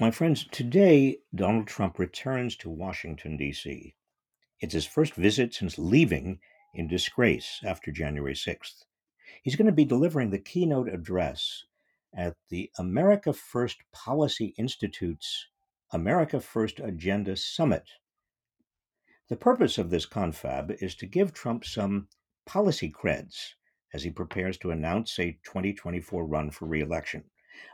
My friends, today Donald Trump returns to Washington, D.C. It's his first visit since leaving in disgrace after January 6th. He's going to be delivering the keynote address at the America First Policy Institute's America First Agenda Summit. The purpose of this confab is to give Trump some policy creds as he prepares to announce a 2024 run for reelection.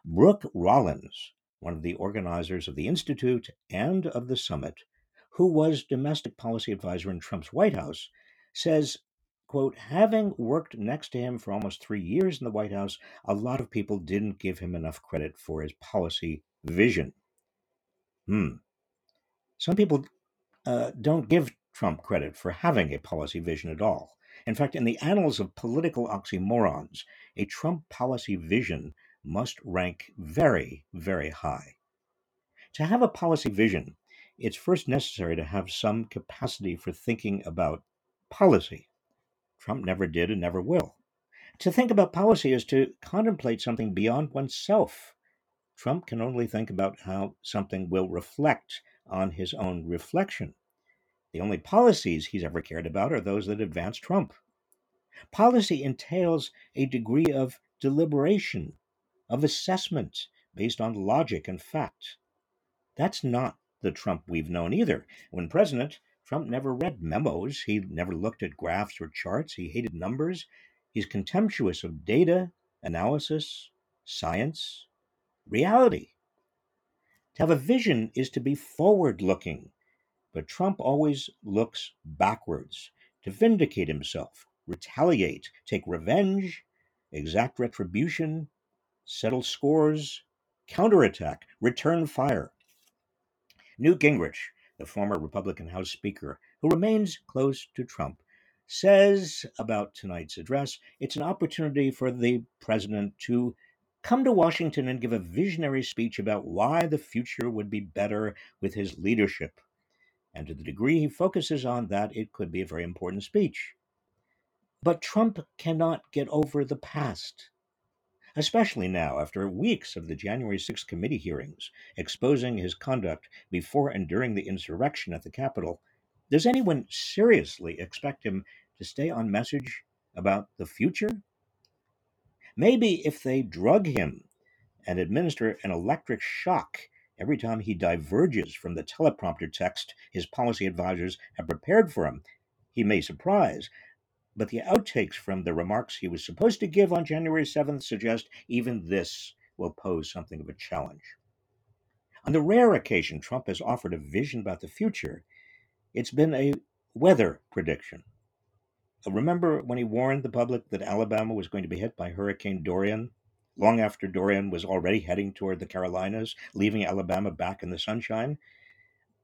Brooke Rollins, one of the organizers of the Institute and of the summit, who was domestic policy advisor in Trump's White House, says, quote, having worked next to him for almost three years in the White House, a lot of people didn't give him enough credit for his policy vision. Hmm. Some people uh, don't give Trump credit for having a policy vision at all. In fact, in the annals of political oxymorons, a Trump policy vision must rank very, very high. To have a policy vision, it's first necessary to have some capacity for thinking about policy. Trump never did and never will. To think about policy is to contemplate something beyond oneself. Trump can only think about how something will reflect on his own reflection. The only policies he's ever cared about are those that advance Trump. Policy entails a degree of deliberation, of assessment based on logic and fact. That's not the Trump we've known either. When president, Trump never read memos, he never looked at graphs or charts, he hated numbers. He's contemptuous of data, analysis, science, reality. To have a vision is to be forward looking, but Trump always looks backwards to vindicate himself, retaliate, take revenge, exact retribution, settle scores, counterattack, return fire. Newt Gingrich, the former Republican House Speaker, who remains close to Trump, says about tonight's address it's an opportunity for the president to come to Washington and give a visionary speech about why the future would be better with his leadership. And to the degree he focuses on that, it could be a very important speech. But Trump cannot get over the past, especially now after weeks of the January 6th committee hearings exposing his conduct before and during the insurrection at the Capitol. Does anyone seriously expect him to stay on message about the future? Maybe if they drug him and administer an electric shock every time he diverges from the teleprompter text his policy advisors have prepared for him, he may surprise. But the outtakes from the remarks he was supposed to give on January 7th suggest even this will pose something of a challenge. On the rare occasion Trump has offered a vision about the future, it's been a weather prediction. Remember when he warned the public that Alabama was going to be hit by Hurricane Dorian? Long after Dorian was already heading toward the Carolinas, leaving Alabama back in the sunshine?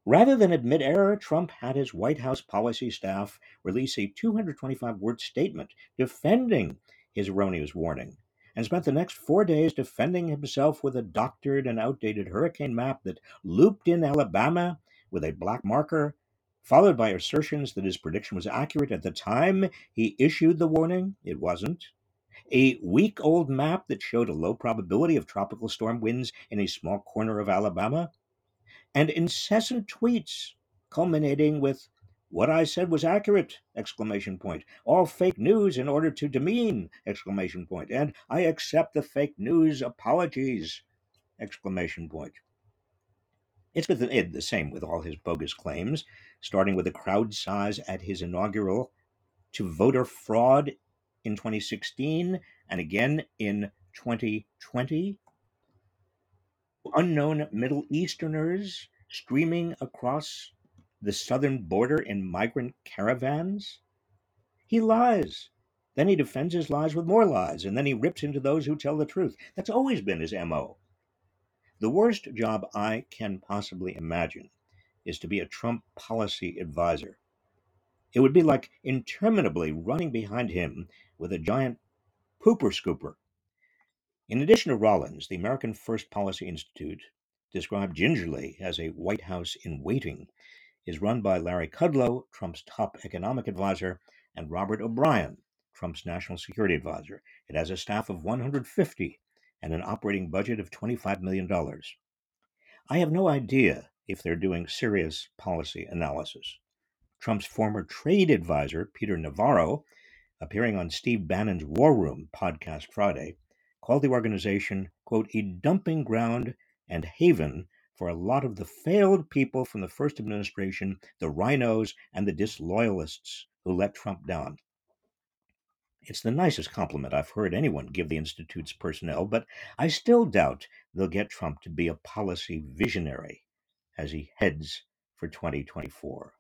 Rather than admit error, Trump had his White House policy staff release a 225 word statement defending his erroneous warning and spent the next four days defending himself with a doctored and outdated hurricane map that looped in Alabama with a black marker followed by assertions that his prediction was accurate at the time he issued the warning. It wasn't. A week old map that showed a low probability of tropical storm winds in a small corner of Alabama. And incessant tweets culminating with what I said was accurate! Exclamation point. All fake news in order to demean! Exclamation point. And I accept the fake news apologies! Exclamation point. It's been eh, the same with all his bogus claims, starting with the crowd size at his inaugural to voter fraud in 2016 and again in 2020. Unknown Middle Easterners streaming across the southern border in migrant caravans. He lies. Then he defends his lies with more lies, and then he rips into those who tell the truth. That's always been his MO. The worst job I can possibly imagine is to be a Trump policy advisor. It would be like interminably running behind him with a giant pooper scooper. In addition to Rollins, the American First Policy Institute, described gingerly as a White House in waiting, is run by Larry Kudlow, Trump's top economic advisor, and Robert O'Brien, Trump's national security advisor. It has a staff of 150 and an operating budget of $25 million. I have no idea if they're doing serious policy analysis. Trump's former trade advisor, Peter Navarro, appearing on Steve Bannon's War Room podcast Friday, called the organization, quote, a dumping ground and haven for a lot of the failed people from the first administration, the RINOs, and the disloyalists who let Trump down. It's the nicest compliment I've heard anyone give the Institute's personnel, but I still doubt they'll get Trump to be a policy visionary as he heads for 2024.